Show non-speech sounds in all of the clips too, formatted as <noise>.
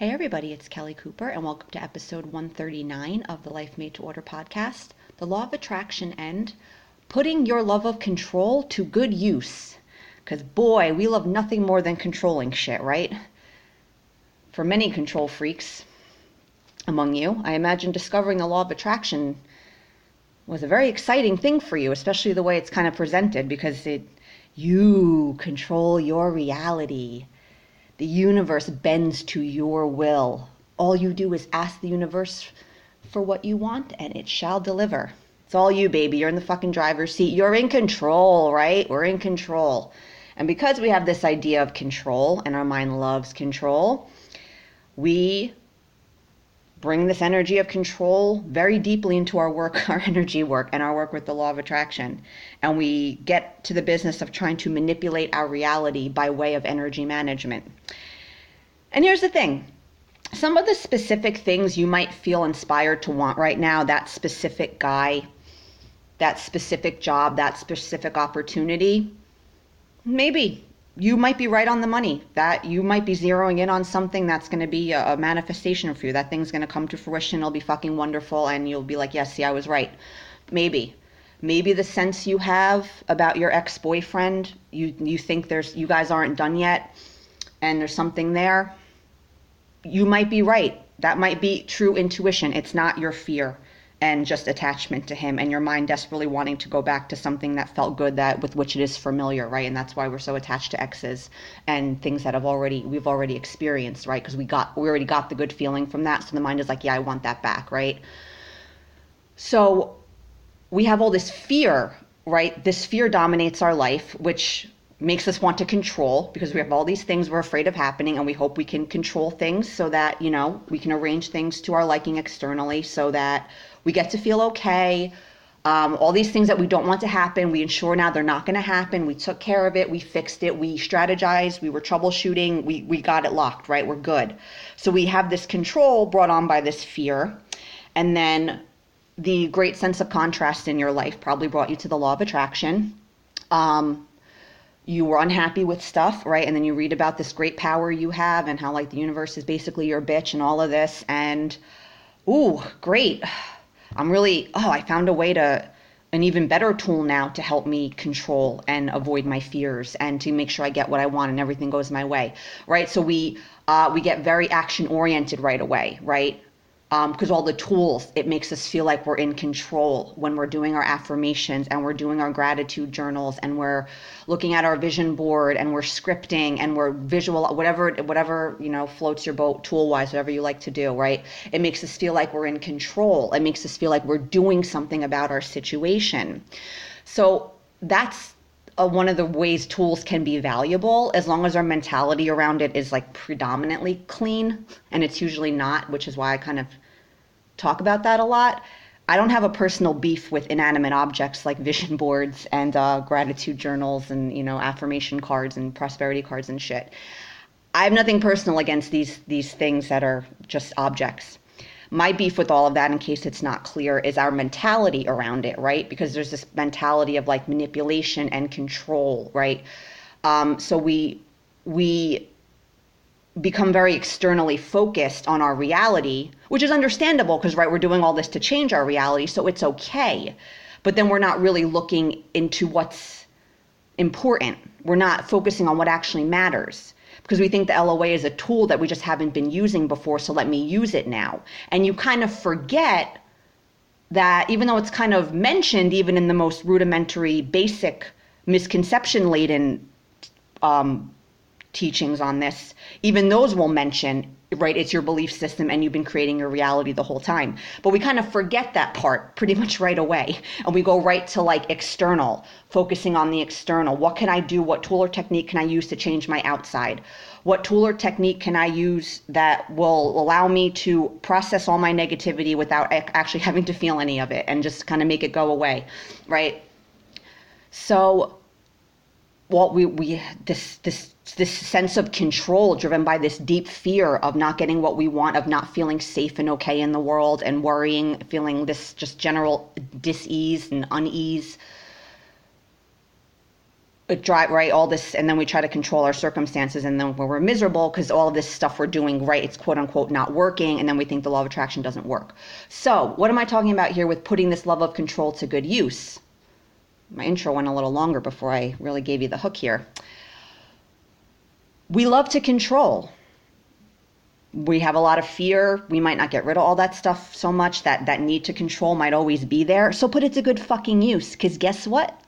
Hey, everybody, it's Kelly Cooper, and welcome to episode 139 of the Life Made to Order podcast The Law of Attraction and Putting Your Love of Control to Good Use. Because, boy, we love nothing more than controlling shit, right? For many control freaks among you, I imagine discovering the law of attraction was a very exciting thing for you, especially the way it's kind of presented, because it you control your reality. The universe bends to your will. All you do is ask the universe for what you want and it shall deliver. It's all you, baby. You're in the fucking driver's seat. You're in control, right? We're in control. And because we have this idea of control and our mind loves control, we bring this energy of control very deeply into our work, <laughs> our energy work, and our work with the law of attraction. And we get to the business of trying to manipulate our reality by way of energy management. And here's the thing some of the specific things you might feel inspired to want right now, that specific guy, that specific job, that specific opportunity, maybe you might be right on the money that you might be zeroing in on something that's going to be a, a, manifestation for you that thing's going to come to fruition it'll be fucking wonderful and you'll be like yes see i was right. Maybe. Maybe the sense you have about your ex-boyfriend you you think there's you guys aren't done yet and there's something there you might be right. That might be true intuition. It's not your fear and just attachment to him and your mind desperately wanting to go back to something that felt good that with which it is familiar right? And that's why we're so attached to exes and things that have already we've already experienced right? Because we got we already got the good feeling from that. So the mind is like yeah i want that back right? So we have all this fear right? This fear dominates our life which makes us want to control because we have all these things we're afraid of happening and we hope we can control things so that you know we can arrange things to our liking externally so that we get to feel okay. Um, all these things that we don't want to happen, we ensure now they're not going to happen. We took care of it, we fixed it, we strategized, we were troubleshooting, we, we got it locked, right? We're good. So we have this control brought on by this fear. And then the great sense of contrast in your life probably brought you to the law of attraction. Um, you were unhappy with stuff, right? And then you read about this great power you have and how, like, the universe is basically your bitch and all of this. And, ooh, great I'm really, oh, I found a way to, an even better tool now to help me control and avoid my fears and to make sure I get what I want and everything goes my way, right? So we, uh, we get very action oriented right away, right? Because um, all the tools, it makes us feel like we're in control when we're doing our affirmations and we're doing our gratitude journals and we're looking at our vision board and we're scripting and we're visual, whatever, whatever, you know, floats your boat tool wise, whatever you like to do, right? It makes us feel like we're in control. It makes us feel like we're doing something about our situation. So that's one of the ways tools can be valuable as long as our mentality around it is like predominantly clean and it's usually not which is why i kind of talk about that a lot. I don't have a personal beef with inanimate objects like vision boards and uh, gratitude journals and you know affirmation cards and prosperity cards and shit. I have nothing personal against these these things that are just objects my beef with all of that, in case it's not clear, is our mentality around it, right? Because there's this mentality of like manipulation and control, right? Um, so we we become very externally focused on our reality, which is understandable because right, we're doing all this to change our reality, so it's okay. But then we're not really looking into what's important. We're not focusing on what actually matters because we think the LOA is a tool that we just haven't been using before, so let me use it now. And you kind of forget that even though it's kind of mentioned even in the most rudimentary, basic, misconception laden um, teachings on this, even those will mention right it's your belief system and you've been creating your reality the whole time. But we kind of forget that part pretty much right away. And we go right to like external focusing on the external. What can i do? What tool or technique can i use to change my outside? What tool or technique can i use that will allow me to process all my negativity without actually <laughs> having to feel any of it and just kind of make it go away right? So what we we this this this sense of control driven by this deep fear of not getting what we want of not feeling safe and okay in the world and worrying feeling this just general dis-ease and unease. Drive right all this and then we try to control our circumstances and then we're miserable because all of this stuff we're doing right it's quote unquote not working and then we think the law of attraction doesn't work. So what am i talking about here with putting this love of control to good use my intro went a little longer before i really gave you the hook here. We love to control. We have a lot of fear. We might not get rid of all that stuff so much. That that need to control might always be there. So put it to good fucking use because guess what?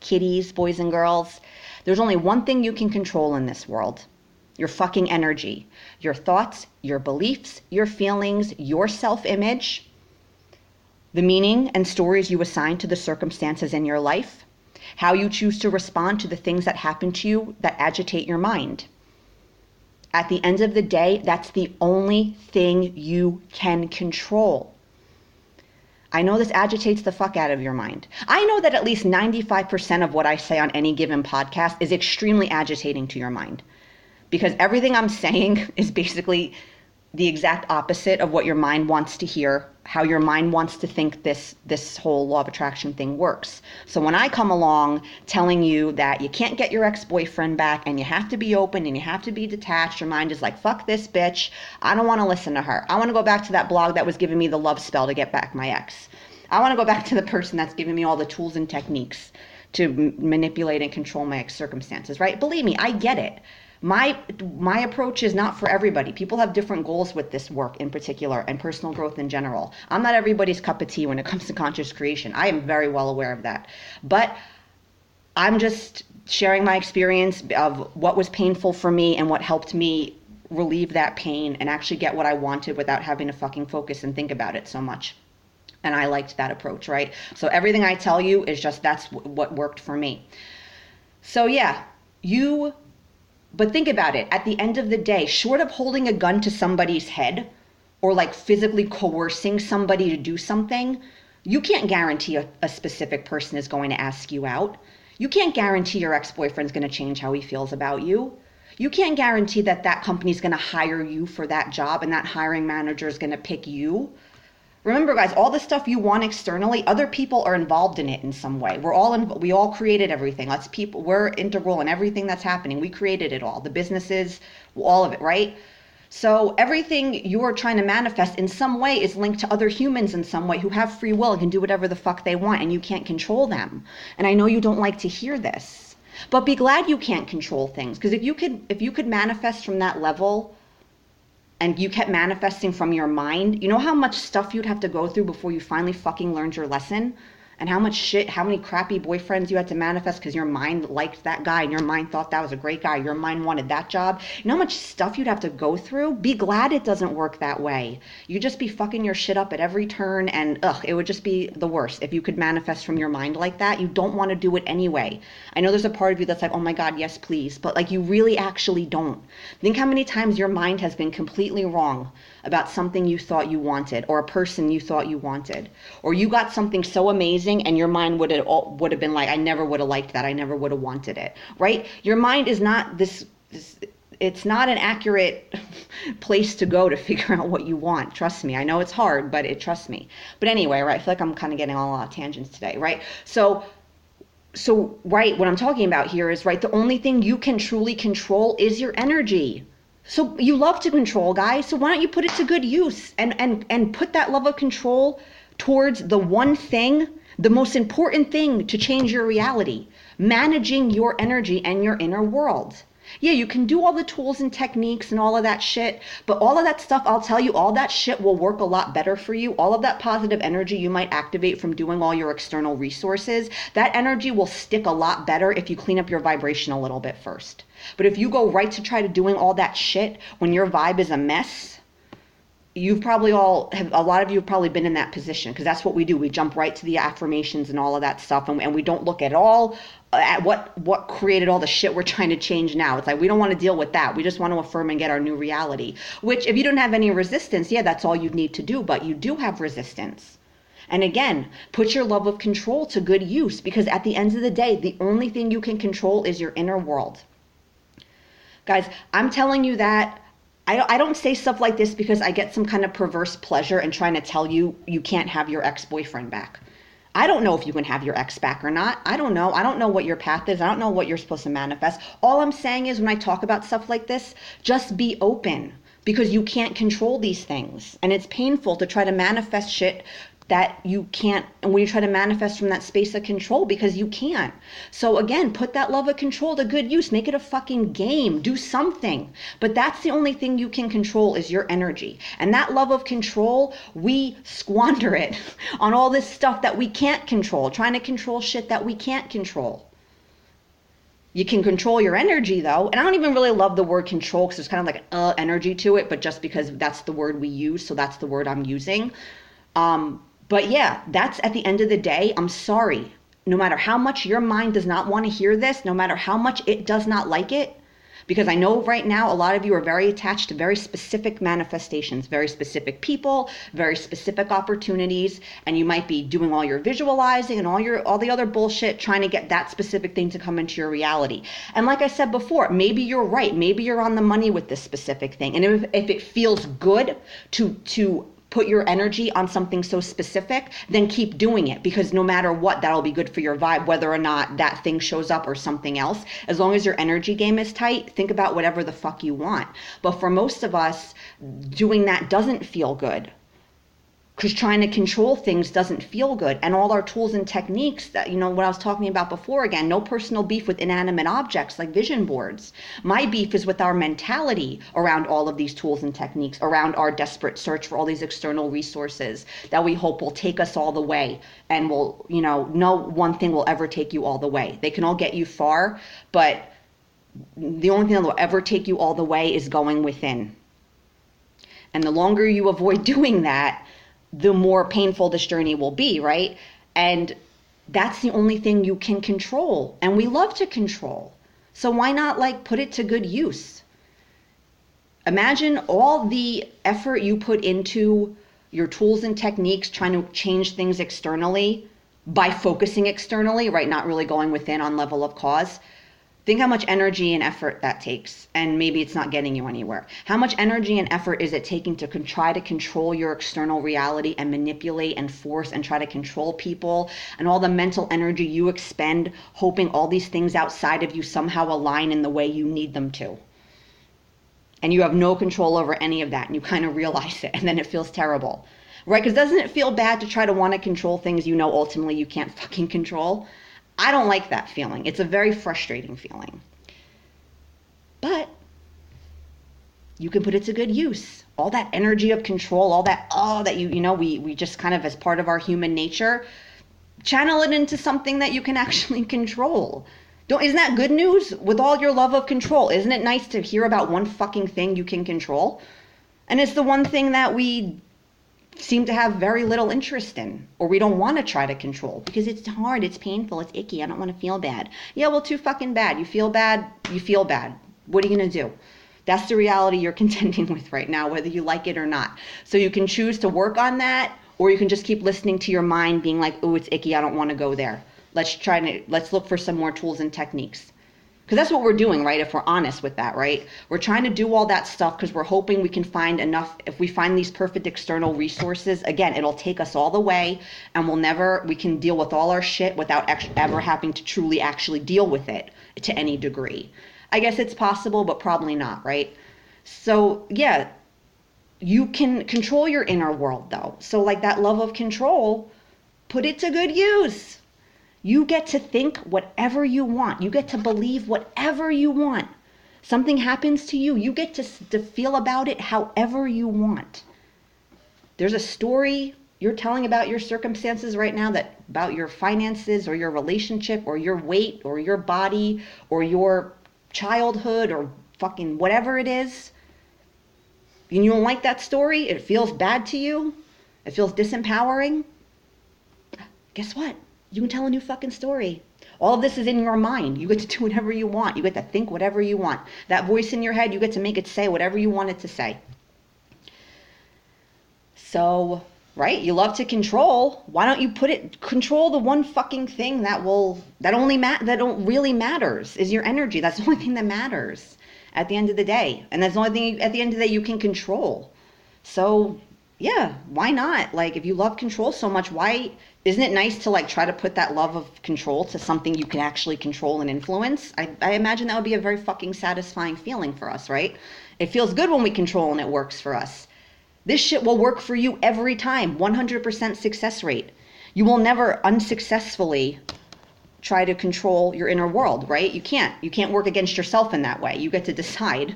Kiddies, boys and girls, there's only one thing you can control in this world. Your fucking energy, your thoughts, your beliefs, your feelings, your self image, the meaning and stories you assign to the circumstances in your life, how you choose to respond to the things that happen to you that agitate your mind. At the end of the day, that's the only thing you can control. I know this agitates the fuck out of your mind. I know that at least 95% of what I say on any given podcast is extremely agitating to your mind because everything I'm saying <laughs> is basically the exact opposite of what your mind wants to hear, how your mind wants to think this this whole law of attraction thing works. So when I come along telling you that you can't get your ex-boyfriend back and you have to be open and you have to be detached, your mind is like, "Fuck this bitch. I don't want to listen to her. I want to go back to that blog that was giving me the love spell to get back my ex. I want to go back to the person that's giving me all the tools and techniques to m- manipulate and control my circumstances, right? Believe me, I get it my my approach is not for everybody. People have different goals with this work in particular and personal growth in general. I'm not everybody's cup of tea when it <laughs> comes to conscious creation. I am very well aware of that. But i'm just sharing my experience of what was painful for me and what helped me relieve that pain and actually get what i wanted without having to fucking focus and think about it so much. And i liked that approach right? So everything i tell you is just that's what worked for me. So yeah you but think about it at the end of the day, short of holding a gun to somebody's head or like physically coercing somebody to do something, you can't guarantee a, a specific person is going to ask you out. You can't guarantee your ex boyfriend's going to change how he feels about you. You can't guarantee that that company's going to hire you for that job and that hiring manager is going to pick you. Remember, guys, all the stuff you want externally, other people are involved in it in some way. We're all in, we all created everything. Let's people we're integral in everything that's happening. We created it all. The businesses, all of it, right? So everything you are trying to manifest in some way is linked to other humans in some way who have free will and can do whatever the fuck they want and you can't control them. And I know you don't like to hear this. But be glad you can't control things because if you could if you could manifest from that level and you kept manifesting from your mind, you know how much stuff you'd have to go through before you finally fucking learned your lesson? And how much shit, how many crappy boyfriends you had to manifest because your mind liked that guy and your mind thought that was a great guy. Your mind wanted that job. You know how much stuff you'd have to go through? Be glad it doesn't work that way. You'd just be fucking your shit up at every turn and ugh, it would just be the worst if you could manifest from your mind like that. You don't want to do it anyway. I know there's a part of you that's like, oh my God, yes, please. But like you really actually don't. Think how many times your mind has been completely wrong about something you thought you wanted or a person you thought you wanted or you got something so amazing and your mind would have would have been like I never would have liked that I never would have wanted it right your mind is not this, this it's not an accurate <laughs> place to go to <laughs> figure out what you want. Trust me. I know it's hard, but it trust me. But anyway, right? I feel like I'm kind of getting all out of tangents today, right? So so right, what I'm talking about here is right, the only thing you can truly control is your energy. So you love to control, guys. So why don't you put it to good use and and and put that love of control towards the one thing, the most important thing to change your reality, managing your energy and your inner world. Yeah, you can do all the tools and techniques and all of that shit, but all of that stuff, I'll tell you, all that shit will work a lot better for you. All of that positive energy you might activate from doing all your external resources, that energy will stick a lot better if you clean up your vibration a little bit first. But if you go right to try to doing all that shit when your vibe is a mess, you've probably all have a lot of you have probably been in that position because that's what we do. We jump right to the affirmations and all of that stuff and, and we don't look at all uh, at what what created all the shit we're trying to change now. It's like we don't want to deal with that. We just want to affirm and get our new reality which if you don't have any resistance yeah that's all you need to do but you do have resistance. And again, put your love of control to good use because at the end of the day, the only thing you can control is your inner world. Guys, I'm telling you that I, I don't say stuff like this because I get some kind of perverse pleasure in trying to tell you you can't have your ex boyfriend back. I don't know if you can have your ex back or not. I don't know. I don't know what your path is. I don't know what you're supposed to manifest. All I'm saying is when I talk about stuff like this, just be open because you can't control these things. And it's painful to try to manifest shit that you can't and when you try to manifest from that space of control because you can't. So again put that love of control to good use. Make it a fucking game. Do something. But that's the only thing you can control is your energy. And that love of control we squander it <laughs> on all this stuff that we can't control trying to control shit that we can't control. You can control your energy though. And i don't even really love the word control because there's kind of like uh energy to it but just because that's the word we use so that's the word i'm using. Um, but yeah, that's at the end of the day, I'm sorry. No matter how much your mind does not want to hear this, no matter how much it does not like it, because I know right now a lot of you are very attached to very specific manifestations, very specific people, very specific opportunities, and you might be doing all your visualizing and all your all the other bullshit trying to get that specific thing to come into your reality. And like I said before, maybe you're right, maybe you're on the money with this specific thing. And if, if it feels good to to put your energy on something so specific, then keep doing it because no matter what, that'll be good for your vibe, whether or not that thing shows up or something else. As long as your energy game is tight, think about whatever the fuck you want. But for most of us, doing that doesn't feel good because trying to control things doesn't feel good. And all our tools and techniques that you know what i was talking about before again no personal beef with inanimate objects like vision boards. My beef is with our mentality around all of these tools and techniques around our desperate search for all these external resources that we hope will take us all the way and will you know no one thing will ever take you all the way. They can all get you far but the only thing that will ever take you all the way is going within. And the longer you avoid <laughs> doing that the more painful this journey will be, right? And that's the only thing you can control. And we love to control. So why not like put it to good use? Imagine all the effort you put into your tools and techniques trying to change things externally by focusing externally, right? Not really going within on level of cause. Think how much energy and effort that takes, and maybe it's not getting you anywhere. How much energy and effort is it taking to con- try to control your external reality and manipulate and force and try to control people, and all the mental energy you expend hoping all these things outside of you somehow align in the way you need them to? And you have no control over any of that, and you kind of realize it, and then it feels terrible. Right? Because doesn't it feel bad to try to want to control things you know ultimately you can't fucking control? I don't like that feeling. It's a very frustrating feeling. But you can put it to good use. All that energy of control, all that oh that you you know we we just kind of as part of our human nature, channel it into something that you can actually <laughs> control. Don't isn't that good news with all your love of control? Isn't it nice to hear about one fucking thing you can control? And it's the one thing that we seem to have very little interest in or we don't want to try to control because it's hard it's painful it's icky i don't want to feel bad. Yeah well too fucking bad you feel bad you feel bad. What are you going to do? That's the reality you're <laughs> contending with right now whether you like it or not. So you can choose to work on that or you can just keep listening to your mind being like oh it's icky i don't want to go there. Let's try to let's look for some more tools and techniques because that's what we're doing, right? If we're honest with that, right? We're trying to do all that stuff because we're hoping we can find enough. If we find these perfect external resources, again, it'll take us all the way and we'll never, we can deal with all our shit without ever having to truly actually deal with it to any degree. I guess it's possible, but probably not, right? So, yeah, you can control your inner world though. So, like that love of control, put it to good use you get to think whatever you want. You get to believe whatever you want. Something happens to you, you get to, to feel about it however you want. There's a story you're telling about your circumstances right now that about your finances or your relationship or your weight or your body or your childhood or fucking whatever it is. And you don't like that story, it feels bad to you, it feels disempowering. Guess what? You can tell a new fucking story. All of this is in your mind. You get to do whatever you want. You get to think whatever you want. That voice in your head, you get to make it say whatever you want it to say. So, right? You love to control. Why don't you put it control the one fucking thing that will that only ma- that don't really matters is your energy. That's the only thing that matters at the end of the day. And that's the only thing you, at the end of the day you can control. So, yeah, why not? Like, if you love control so much, why isn't it nice to like try to put that love of control to something you can actually control and influence? I, I imagine that would be a very fucking satisfying feeling for us, right? It feels good when we control and it works for us. This shit will work for you every time, 100% success rate. You will never unsuccessfully try to control your inner world, right? You can't. You can't work against yourself in that way. You get to decide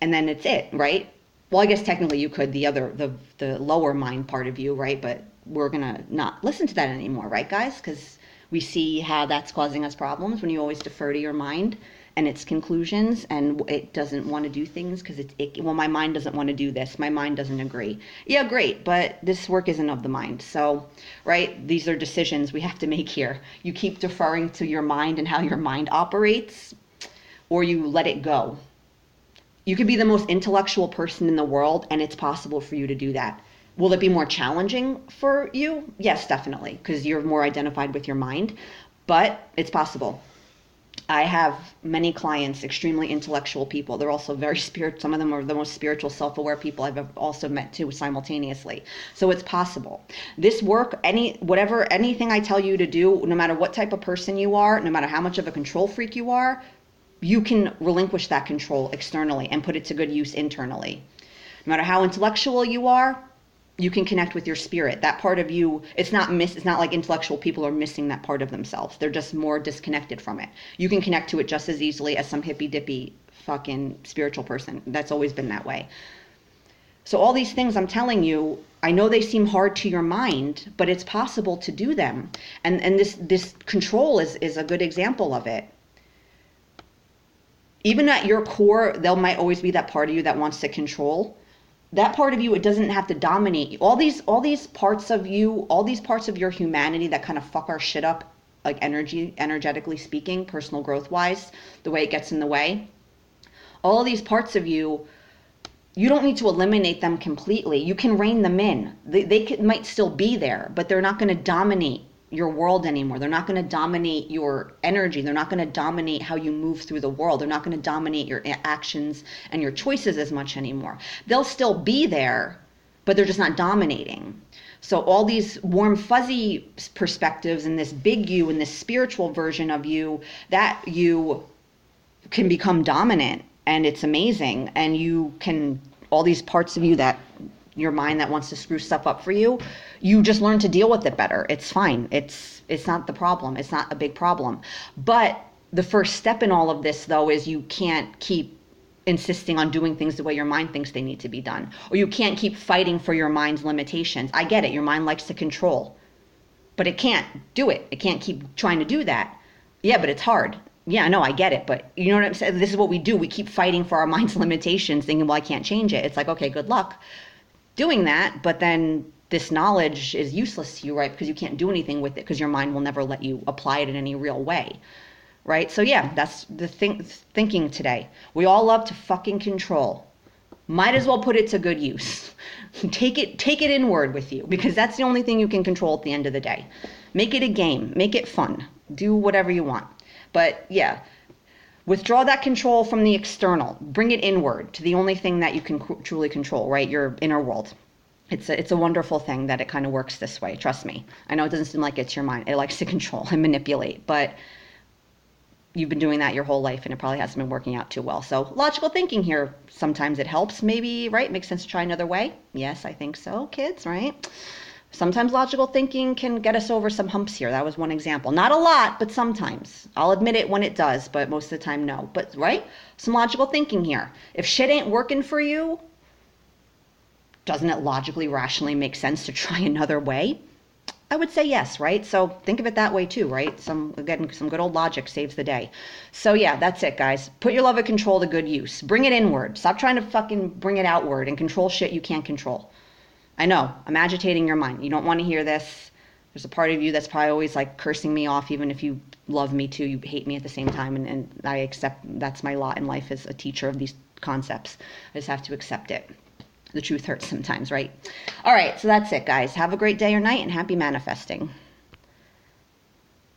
and then it's it, right? Well, I guess technically you could the other the the lower mind part of you, right? But we're to not listen to that anymore, right, guys? Cuz we see how that's causing us problems when you always defer to your mind and its conclusions and it doesn't want to do things because it, it, well my mind doesn't want to do this. My mind doesn't agree. Yeah great but this work isn't of the mind. So right these are decisions we have to make here. You keep deferring to your mind and how your mind operates or you let it go you could be the most intellectual person in the world and it's possible for you to do that will it be more challenging for you yes definitely because you're more identified with your mind but it's possible I have many clients, extremely intellectual people. They're also very <laughs> spirit. Some of them are the most spiritual, self-aware people I've also met too simultaneously. So it's possible. This work, any whatever, anything I tell you to do, no matter what type of person you are, no matter how much of a control freak you are, you can relinquish that control externally and put it to good use internally. No matter how intellectual you are, you can connect with your spirit. That part of you it's not miss it's not like intellectual people are missing that part of themselves. They're just more disconnected from it. You can connect to it just as easily as some hippy dippy fucking spiritual person. That's always been that way. So all these things i'm telling you i know they seem hard to your mind but it's possible to do them. And and this this control is is a good example of it even at your core there might always be that part of you that wants to control. That part of you it doesn't have to dominate you. All these all these parts of you all these parts of your humanity that kind of fuck our shit up like energy energetically speaking personal growth wise the way it gets in the way. All these parts of you you don't need to eliminate them completely. You can rein them in. They, they could, might still be there but they're not going to dominate your world anymore. They're not going to dominate your energy. They're not going to dominate how you move through the world. They're not going to dominate your actions and your choices as much anymore. They'll still be there, but they're just not dominating. So all these warm fuzzy perspectives and this big you and this spiritual version of you, that you can become dominant and it's amazing and you can all these parts of you that your mind that wants to screw stuff up for you you just learn to deal with it better. It's fine. It's it's not the problem. It's not a big problem. But the first step in all of this though is you can't keep insisting on doing things the way your mind thinks they need to be done. Or you can't keep fighting for your mind's limitations. I get it. Your mind likes to control. But it can't do it. It can't keep trying to do that. Yeah but it's hard. Yeah, no, I get it, but you know what I'm saying? This is what we do. We keep fighting for our <laughs> mind's limitations, thinking, well, I can't change it. It's like, okay, good luck doing that, but then this knowledge is useless to you, right? Because you can't do anything with it because your mind will never let you apply it in any real way. Right? So yeah, that's the think thinking today. We all love to fucking control. Might as well put it to good use. <laughs> take it take it inward with you because that's the only thing you can control at the end of the day. Make it a game, make it fun. Do whatever you want. But yeah, withdraw that control from the external. Bring it inward to the only thing that you can truly control right? Your inner world. It's a, it's a wonderful thing that it kind of works this way trust me. I know it doesn't seem like it's your mind it likes to <laughs> control and manipulate but you've been doing that your whole life and it probably hasn't been working out too well. So logical thinking here. Sometimes it helps maybe right? Makes sense to try another way. Yes i think so kids right Sometimes logical thinking can get us over some humps here. That was one example. Not a lot, but sometimes. I'll admit it when it does, but most of the time, no. But, right? Some logical thinking here. If shit ain't working for you, doesn't it logically, rationally make sense to try <laughs> another way? I would say yes, right? So think of it that way too, right? Some again, some good old logic saves the day. So yeah, that's it, guys. Put your love of control to good use. Bring it inward. Stop trying to fucking bring it outward and control shit you can't control. I know, I'm agitating your mind. You don't want to hear this. There's a part of you that's probably always like cursing me off, even if you love me too. You hate me at the same time, and, and I accept that's my lot in life as a teacher of these concepts. I just have to accept it. The truth hurts sometimes, right? All right, so that's it, guys. Have a great day or night and happy manifesting.